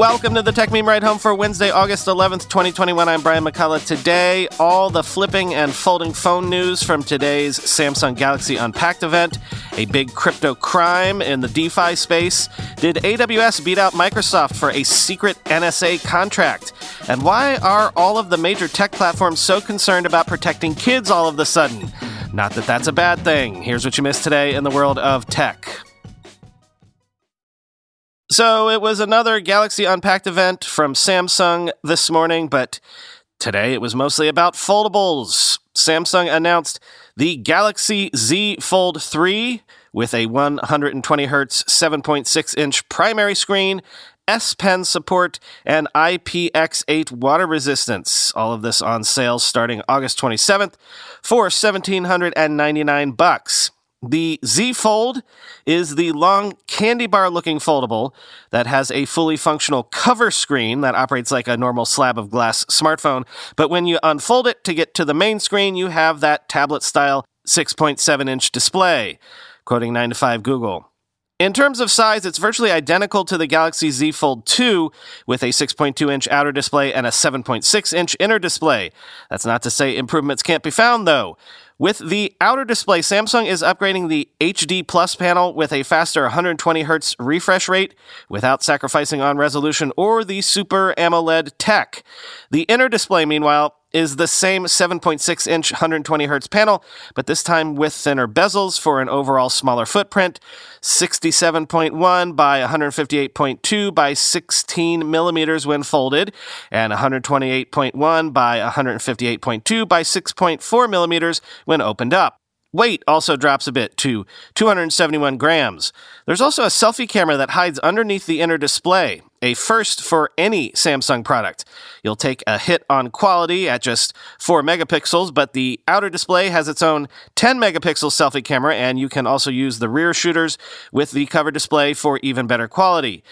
Welcome to the Techmeme Ride Home for Wednesday, August 11th, 2021. I'm Brian McCullough. Today, all the flipping and folding phone news from today's Samsung Galaxy Unpacked event, a big crypto crime in the DeFi space. Did AWS beat out Microsoft for a secret NSA contract? And why are all of the major tech platforms so concerned about protecting kids all of a sudden? Not that that's a bad thing. Here's what you missed today in the world of tech. So it was another Galaxy Unpacked event from Samsung this morning, but today it was mostly about foldables. Samsung announced the Galaxy Z Fold 3 with a 120 Hz 7.6 inch primary screen, S Pen support, and IPX8 water resistance. All of this on sale starting August 27th for 1799 bucks. The Z Fold is the long candy bar looking foldable that has a fully functional cover screen that operates like a normal slab of glass smartphone. But when you unfold it to get to the main screen, you have that tablet style 6.7 inch display. Quoting 9 to 5 Google. In terms of size, it's virtually identical to the Galaxy Z Fold 2 with a 6.2 inch outer display and a 7.6 inch inner display. That's not to say improvements can't be found, though. With the outer display, Samsung is upgrading the HD Plus panel with a faster 120 Hz refresh rate without sacrificing on resolution or the Super AMOLED tech. The inner display, meanwhile, is the same 7.6 inch 120 hertz panel, but this time with thinner bezels for an overall smaller footprint 67.1 by 158.2 by 16 millimeters when folded, and 128.1 by 158.2 by 6.4 millimeters when opened up. Weight also drops a bit to 271 grams. There's also a selfie camera that hides underneath the inner display, a first for any Samsung product. You'll take a hit on quality at just 4 megapixels, but the outer display has its own 10 megapixel selfie camera, and you can also use the rear shooters with the cover display for even better quality.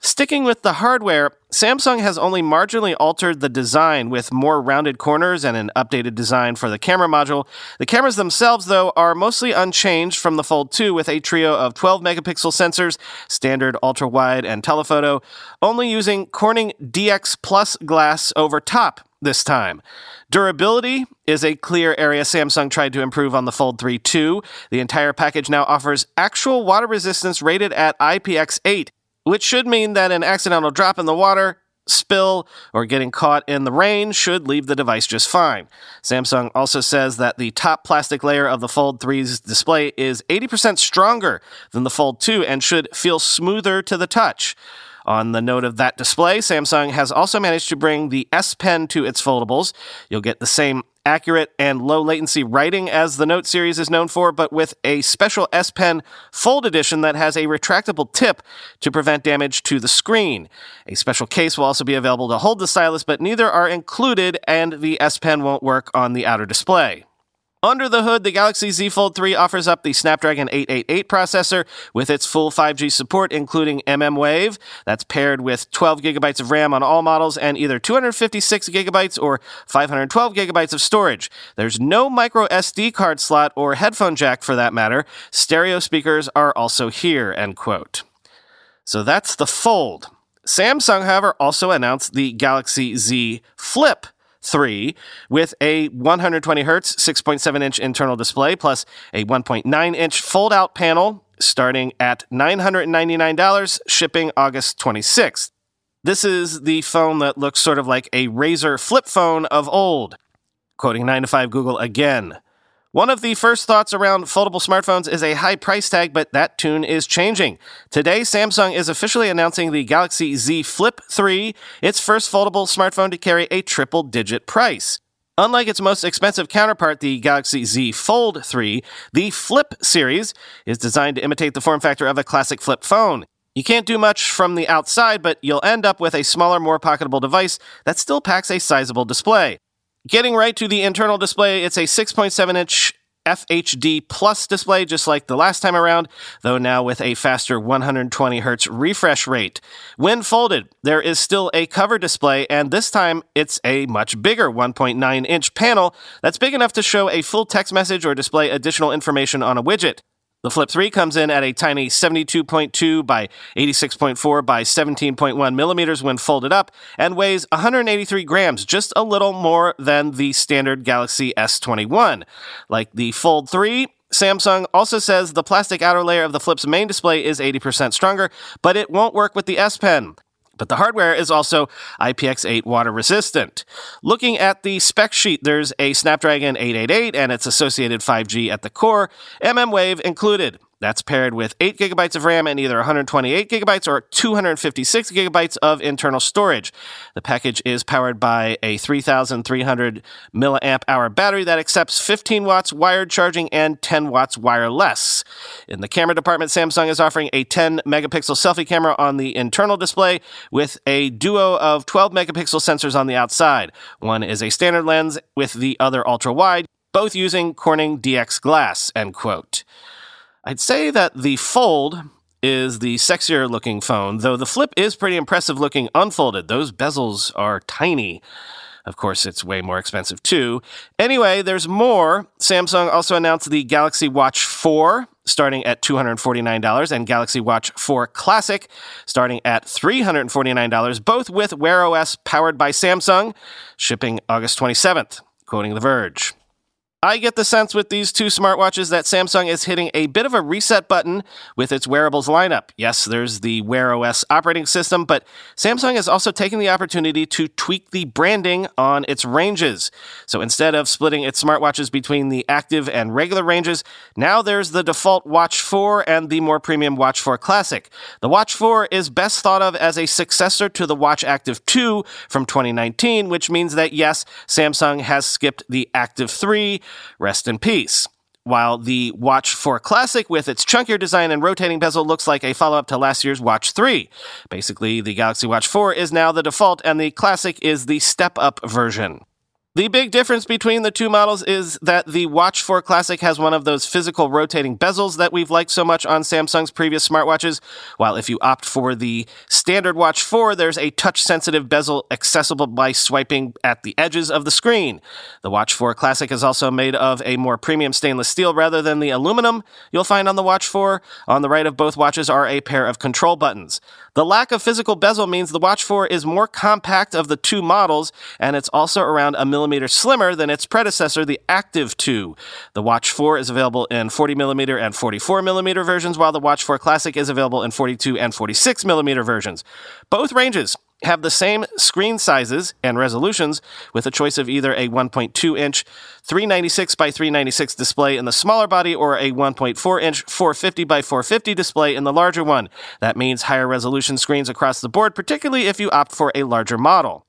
Sticking with the hardware, Samsung has only marginally altered the design with more rounded corners and an updated design for the camera module. The cameras themselves, though, are mostly unchanged from the Fold 2 with a trio of 12 megapixel sensors, standard ultra wide, and telephoto, only using Corning DX Plus glass over top this time. Durability is a clear area Samsung tried to improve on the Fold 3 2. The entire package now offers actual water resistance rated at IPX8, which should mean that an accidental drop in the water, spill, or getting caught in the rain should leave the device just fine. Samsung also says that the top plastic layer of the Fold 3's display is 80% stronger than the Fold 2 and should feel smoother to the touch. On the note of that display, Samsung has also managed to bring the S Pen to its foldables. You'll get the same accurate and low latency writing as the Note series is known for, but with a special S Pen Fold edition that has a retractable tip to prevent damage to the screen. A special case will also be available to hold the stylus, but neither are included, and the S Pen won't work on the outer display. Under the hood, the Galaxy Z Fold 3 offers up the Snapdragon 888 processor with its full 5G support, including mmWave. That's paired with 12 gigabytes of RAM on all models and either 256 gigabytes or 512 gigabytes of storage. There's no micro SD card slot or headphone jack for that matter. Stereo speakers are also here, end quote. So that's the Fold. Samsung, however, also announced the Galaxy Z Flip 3 with a 120 hertz 6.7 inch internal display plus a 1.9 inch fold out panel starting at $999 shipping August 26th. This is the phone that looks sort of like a Razr flip phone of old. Quoting 9 to 5 Google again. One of the first thoughts around foldable smartphones is a high price tag, but that tune is changing. Today, Samsung is officially announcing the Galaxy Z Flip 3, its first foldable smartphone to carry a triple digit price. Unlike its most expensive counterpart, the Galaxy Z Fold 3, the Flip series is designed to imitate the form factor of a classic flip phone. You can't do much from the outside, but you'll end up with a smaller, more pocketable device that still packs a sizable display. Getting right to the internal display, it's a 6.7 inch FHD Plus display, just like the last time around, though now with a faster 120 Hz refresh rate. When folded, there is still a cover display, and this time it's a much bigger 1.9 inch panel that's big enough to show a full text message or display additional information on a widget. The Flip 3 comes in at a tiny 72.2 by 86.4 by 17.1 millimeters when folded up and weighs 183 grams, just a little more than the standard Galaxy S21. Like the Fold 3, Samsung also says the plastic outer layer of the Flip's main display is 80% stronger, but it won't work with the S Pen. But the hardware is also IPX8 water resistant. Looking at the spec sheet, there's a Snapdragon 888 and its associated 5G at the core, mmWave included. That's paired with 8 gigabytes of RAM and either 128 gigabytes or 256 gigabytes of internal storage. The package is powered by a 3300 milliamp hour battery that accepts 15 watts wired charging and 10 watts wireless. In the camera department, Samsung is offering a 10 megapixel selfie camera on the internal display with a duo of 12 megapixel sensors on the outside. One is a standard lens with the other ultra wide, both using Corning DX glass, end quote. I'd say that the Fold is the sexier looking phone, though the Flip is pretty impressive looking unfolded. Those bezels are tiny. Of course, it's way more expensive too. Anyway, there's more. Samsung also announced the Galaxy Watch 4 starting at $249 and Galaxy Watch 4 Classic starting at $349, both with Wear OS powered by Samsung, shipping August 27th, quoting The Verge. I get the sense with these two smartwatches that Samsung is hitting a bit of a reset button with its wearables lineup. Yes, there's the Wear OS operating system, but Samsung is also taking the opportunity to tweak the branding on its ranges. So instead of splitting its smartwatches between the active and regular ranges, now there's the default Watch 4 and the more premium Watch 4 Classic. The Watch 4 is best thought of as a successor to the Watch Active 2 from 2019, which means that yes, Samsung has skipped the Active 3 Rest in peace. While the Watch 4 Classic, with its chunkier design and rotating bezel, looks like a follow up to last year's Watch 3. Basically, the Galaxy Watch 4 is now the default, and the Classic is the step up version. The big difference between the two models is that the Watch 4 Classic has one of those physical rotating bezels that we've liked so much on Samsung's previous smartwatches, while if you opt for the standard Watch 4, there's a touch sensitive bezel accessible by swiping at the edges of the screen. The Watch 4 Classic is also made of a more premium stainless steel rather than the aluminum you'll find on the Watch 4. On the right of both watches are a pair of control buttons. The lack of physical bezel means the Watch 4 is more compact of the two models, and it's also around a millimeter slimmer than its predecessor, the Active 2. The Watch 4 is available in 40 millimeter and 44 millimeter versions, while the Watch 4 Classic is available in 42 and 46 millimeter versions. Both ranges have the same screen sizes and resolutions with a choice of either a 1.2 inch 396 by 396 display in the smaller body or a 1.4 inch 450 by 450 display in the larger one. That means higher resolution screens across the board, particularly if you opt for a larger model.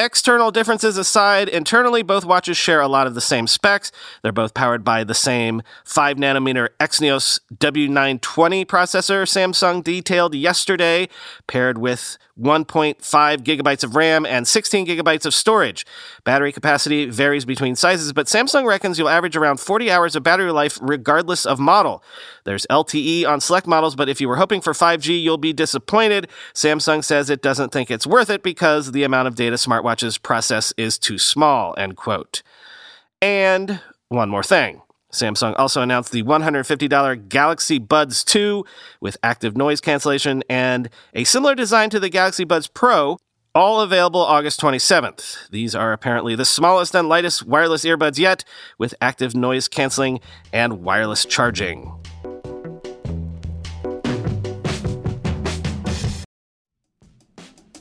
External differences aside, internally both watches share a lot of the same specs. They're both powered by the same 5 nanometer Exynos W920 processor Samsung detailed yesterday, paired with 1.5 gigabytes of RAM and 16 gigabytes of storage. Battery capacity varies between sizes, but Samsung reckons you'll average around 40 hours of battery life regardless of model. There's LTE on select models, but if you were hoping for 5G, you'll be disappointed. Samsung says it doesn't think it's worth it because the amount of data smartwatches process is too small, end quote. And one more thing. Samsung also announced the $150 Galaxy Buds 2 with active noise cancellation and a similar design to the Galaxy Buds Pro, all available August 27th. These are apparently the smallest and lightest wireless earbuds yet, with active noise canceling and wireless charging.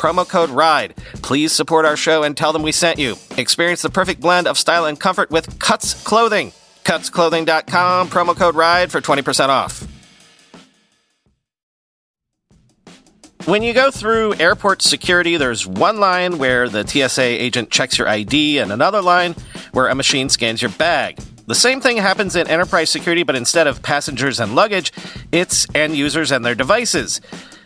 promo code RIDE. Please support our show and tell them we sent you. Experience the perfect blend of style and comfort with Cuts Clothing. Cutsclothing.com, promo code RIDE for 20% off. When you go through airport security, there's one line where the TSA agent checks your ID and another line where a machine scans your bag. The same thing happens in enterprise security, but instead of passengers and luggage, it's end users and their devices.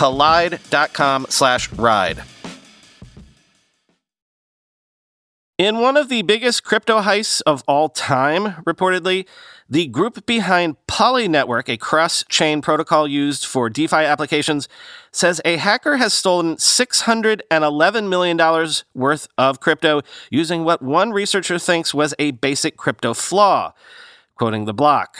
kolide.com slash ride. In one of the biggest crypto heists of all time, reportedly, the group behind Poly Network, a cross chain protocol used for DeFi applications, says a hacker has stolen $611 million worth of crypto using what one researcher thinks was a basic crypto flaw. Quoting the block.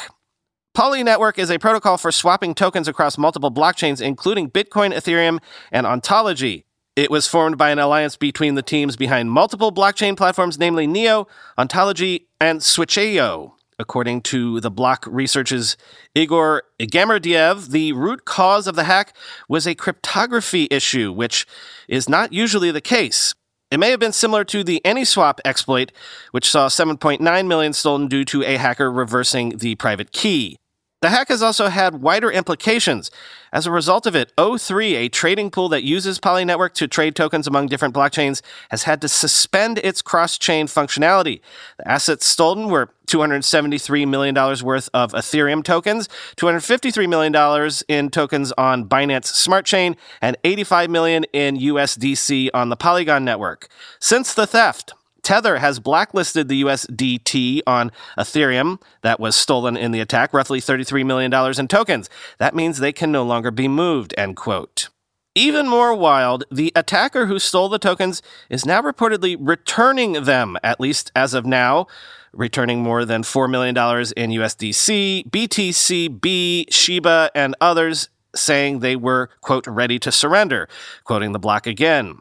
Poly Network is a protocol for swapping tokens across multiple blockchains, including Bitcoin, Ethereum, and Ontology. It was formed by an alliance between the teams behind multiple blockchain platforms, namely Neo, Ontology, and Switcheo. According to the block researchers Igor Igamberdiev, the root cause of the hack was a cryptography issue, which is not usually the case. It may have been similar to the AnySwap exploit, which saw 7.9 million stolen due to a hacker reversing the private key. The hack has also had wider implications. As a result of it, O3, a trading pool that uses Poly Network to trade tokens among different blockchains, has had to suspend its cross chain functionality. The assets stolen were $273 million worth of Ethereum tokens, $253 million in tokens on Binance Smart Chain, and 85 million in USDC on the Polygon network. Since the theft, Tether has blacklisted the USDT on Ethereum that was stolen in the attack, roughly $33 million in tokens. That means they can no longer be moved, end quote. Even more wild, the attacker who stole the tokens is now reportedly returning them, at least as of now, returning more than $4 million in USDC, BTC, B, Shiba, and others, saying they were, quote, ready to surrender, quoting the block again.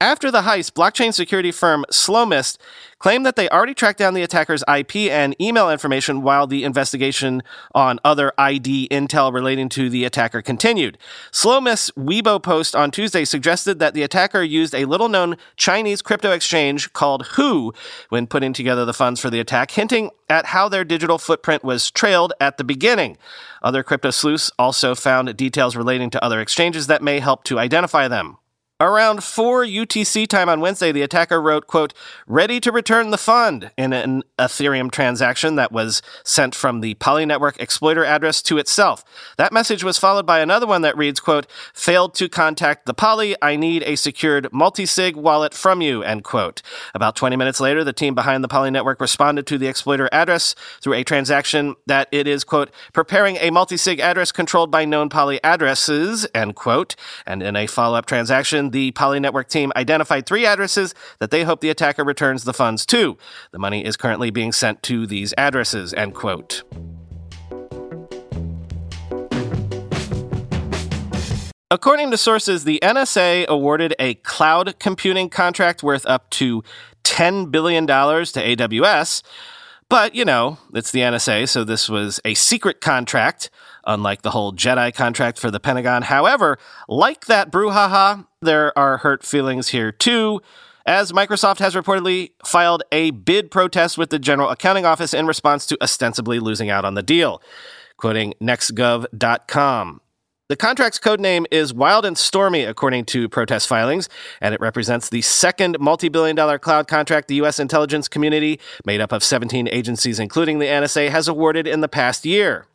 After the heist, blockchain security firm Slowmist claimed that they already tracked down the attacker's IP and email information while the investigation on other ID intel relating to the attacker continued. Slowmist's Weibo post on Tuesday suggested that the attacker used a little known Chinese crypto exchange called Hoo when putting together the funds for the attack, hinting at how their digital footprint was trailed at the beginning. Other crypto sleuths also found details relating to other exchanges that may help to identify them. Around 4 UTC time on Wednesday, the attacker wrote, quote, ready to return the fund in an Ethereum transaction that was sent from the Poly Network exploiter address to itself. That message was followed by another one that reads, quote, failed to contact the Poly. I need a secured multi-sig wallet from you, end quote. About 20 minutes later, the team behind the Poly Network responded to the exploiter address through a transaction that it is, quote, preparing a multi-sig address controlled by known Poly addresses, end quote. And in a follow-up transaction, the Poly Network team identified three addresses that they hope the attacker returns the funds to. The money is currently being sent to these addresses, end quote. According to sources, the NSA awarded a cloud computing contract worth up to $10 billion to AWS But, you know, it's the NSA, so this was a secret contract, unlike the whole Jedi contract for the Pentagon. However, like that brouhaha, there are hurt feelings here too, as Microsoft has reportedly filed a bid protest with the General Accounting Office in response to ostensibly losing out on the deal. Quoting nextgov.com. The contract's code name is Wild and Stormy, according to protest filings, and it represents the second multi billion dollar cloud contract the U.S. intelligence community, made up of 17 agencies, including the NSA, has awarded in the past year.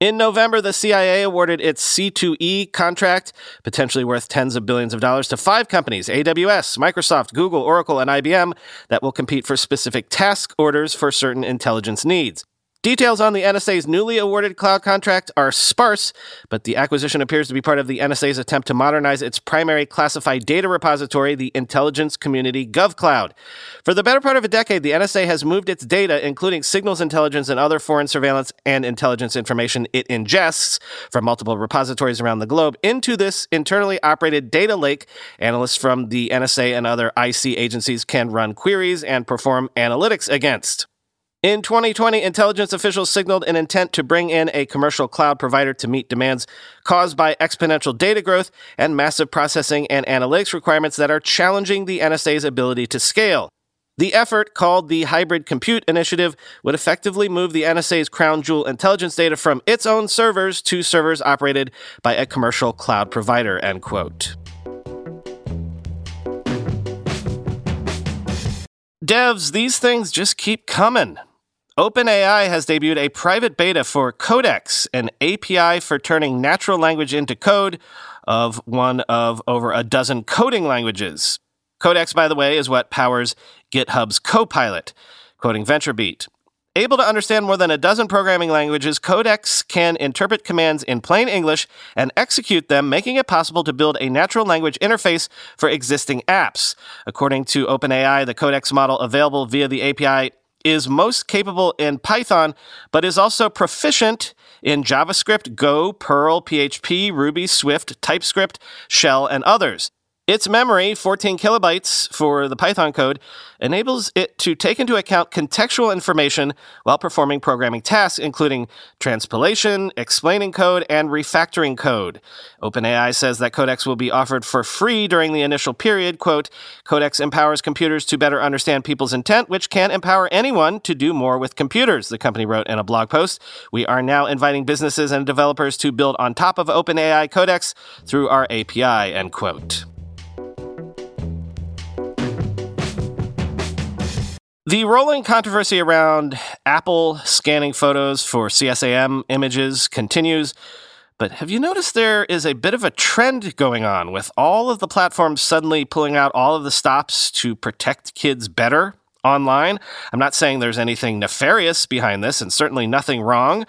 In November, the CIA awarded its C2E contract, potentially worth tens of billions of dollars, to five companies AWS, Microsoft, Google, Oracle, and IBM that will compete for specific task orders for certain intelligence needs. Details on the NSA's newly awarded cloud contract are sparse, but the acquisition appears to be part of the NSA's attempt to modernize its primary classified data repository, the Intelligence Community GovCloud. For the better part of a decade, the NSA has moved its data, including signals intelligence and other foreign surveillance and intelligence information it ingests from multiple repositories around the globe, into this internally operated data lake. Analysts from the NSA and other IC agencies can run queries and perform analytics against. In 2020, intelligence officials signaled an intent to bring in a commercial cloud provider to meet demands caused by exponential data growth and massive processing and analytics requirements that are challenging the NSA's ability to scale. The effort, called the Hybrid Compute Initiative, would effectively move the NSA's crown jewel intelligence data from its own servers to servers operated by a commercial cloud provider, end quote. Devs, these things just keep coming. OpenAI has debuted a private beta for Codex, an API for turning natural language into code of one of over a dozen coding languages. Codex, by the way, is what powers GitHub's Copilot, quoting VentureBeat. Able to understand more than a dozen programming languages, Codex can interpret commands in plain English and execute them, making it possible to build a natural language interface for existing apps. According to OpenAI, the Codex model available via the API is most capable in Python, but is also proficient in JavaScript, Go, Perl, PHP, Ruby, Swift, TypeScript, Shell, and others. Its memory, 14 kilobytes for the Python code, enables it to take into account contextual information while performing programming tasks, including transpilation, explaining code, and refactoring code. OpenAI says that Codex will be offered for free during the initial period. Quote, Codex empowers computers to better understand people's intent, which can empower anyone to do more with computers, the company wrote in a blog post. We are now inviting businesses and developers to build on top of OpenAI Codex through our API, end quote. The rolling controversy around Apple scanning photos for CSAM images continues, but have you noticed there is a bit of a trend going on with all of the platforms suddenly pulling out all of the stops to protect kids better online? I'm not saying there's anything nefarious behind this, and certainly nothing wrong.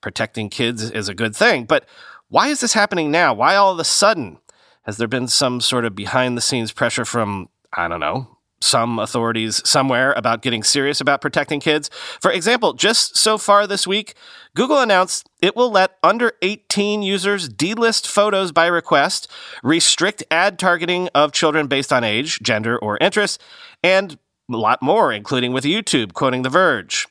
Protecting kids is a good thing, but why is this happening now? Why all of a sudden? Has there been some sort of behind the scenes pressure from, I don't know, some authorities somewhere about getting serious about protecting kids. For example, just so far this week, Google announced it will let under 18 users delist photos by request, restrict ad targeting of children based on age, gender, or interest, and a lot more, including with YouTube, quoting The Verge.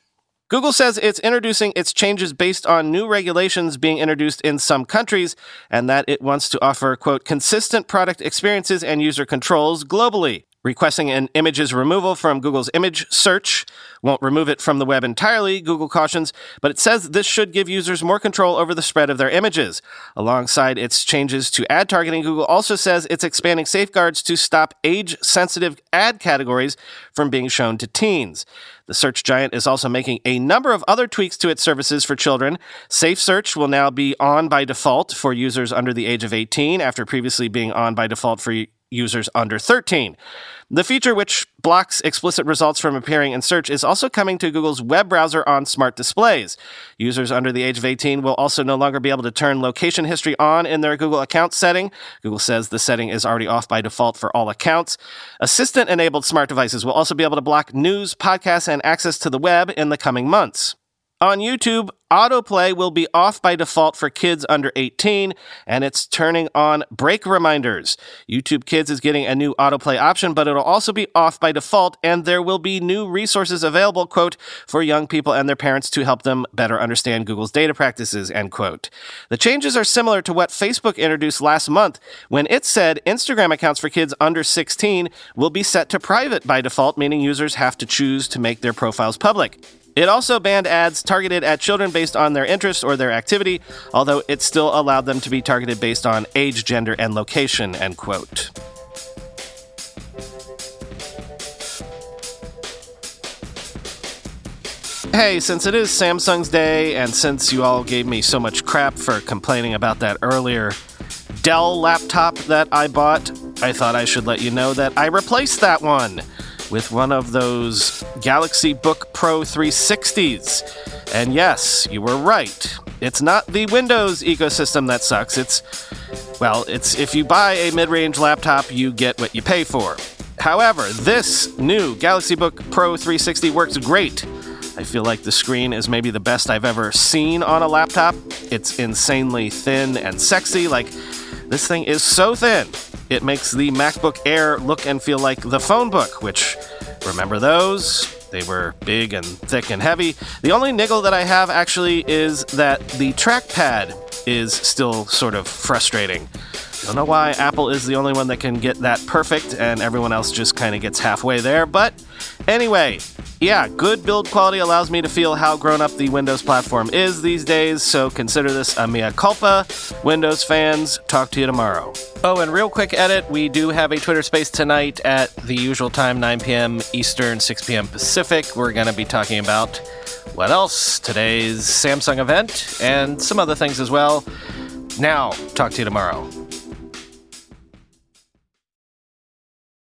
Google says it's introducing its changes based on new regulations being introduced in some countries and that it wants to offer, quote, consistent product experiences and user controls globally. Requesting an image's removal from Google's image search won't remove it from the web entirely, Google cautions, but it says this should give users more control over the spread of their images. Alongside its changes to ad targeting, Google also says it's expanding safeguards to stop age sensitive ad categories from being shown to teens. The search giant is also making a number of other tweaks to its services for children. Safe Search will now be on by default for users under the age of 18 after previously being on by default for users under 13. The feature, which blocks explicit results from appearing in search, is also coming to Google's web browser on smart displays. Users under the age of 18 will also no longer be able to turn location history on in their Google account setting. Google says the setting is already off by default for all accounts. Assistant enabled smart devices will also be able to block news, podcasts, and access to the web in the coming months. On YouTube, autoplay will be off by default for kids under 18, and it's turning on break reminders. YouTube Kids is getting a new autoplay option, but it'll also be off by default, and there will be new resources available, quote, for young people and their parents to help them better understand Google's data practices, end quote. The changes are similar to what Facebook introduced last month when it said Instagram accounts for kids under 16 will be set to private by default, meaning users have to choose to make their profiles public. It also banned ads targeted at children based on their interest or their activity, although it still allowed them to be targeted based on age, gender, and location, end quote. Hey, since it is Samsung's day, and since you all gave me so much crap for complaining about that earlier Dell laptop that I bought, I thought I should let you know that I replaced that one with one of those Galaxy Book Pro 360s. And yes, you were right. It's not the Windows ecosystem that sucks. It's, well, it's if you buy a mid range laptop, you get what you pay for. However, this new Galaxy Book Pro 360 works great. I feel like the screen is maybe the best I've ever seen on a laptop. It's insanely thin and sexy. Like, this thing is so thin. It makes the MacBook Air look and feel like the phone book, which, remember those? They were big and thick and heavy. The only niggle that I have actually is that the trackpad is still sort of frustrating. I don't know why Apple is the only one that can get that perfect and everyone else just kind of gets halfway there, but anyway, yeah, good build quality allows me to feel how grown up the Windows platform is these days, so consider this a mea culpa. Windows fans, talk to you tomorrow. Oh, and real quick edit we do have a Twitter space tonight at the usual time, 9 p.m. Eastern, 6 p.m. Pacific. We're going to be talking about what else? Today's Samsung event and some other things as well. Now, talk to you tomorrow.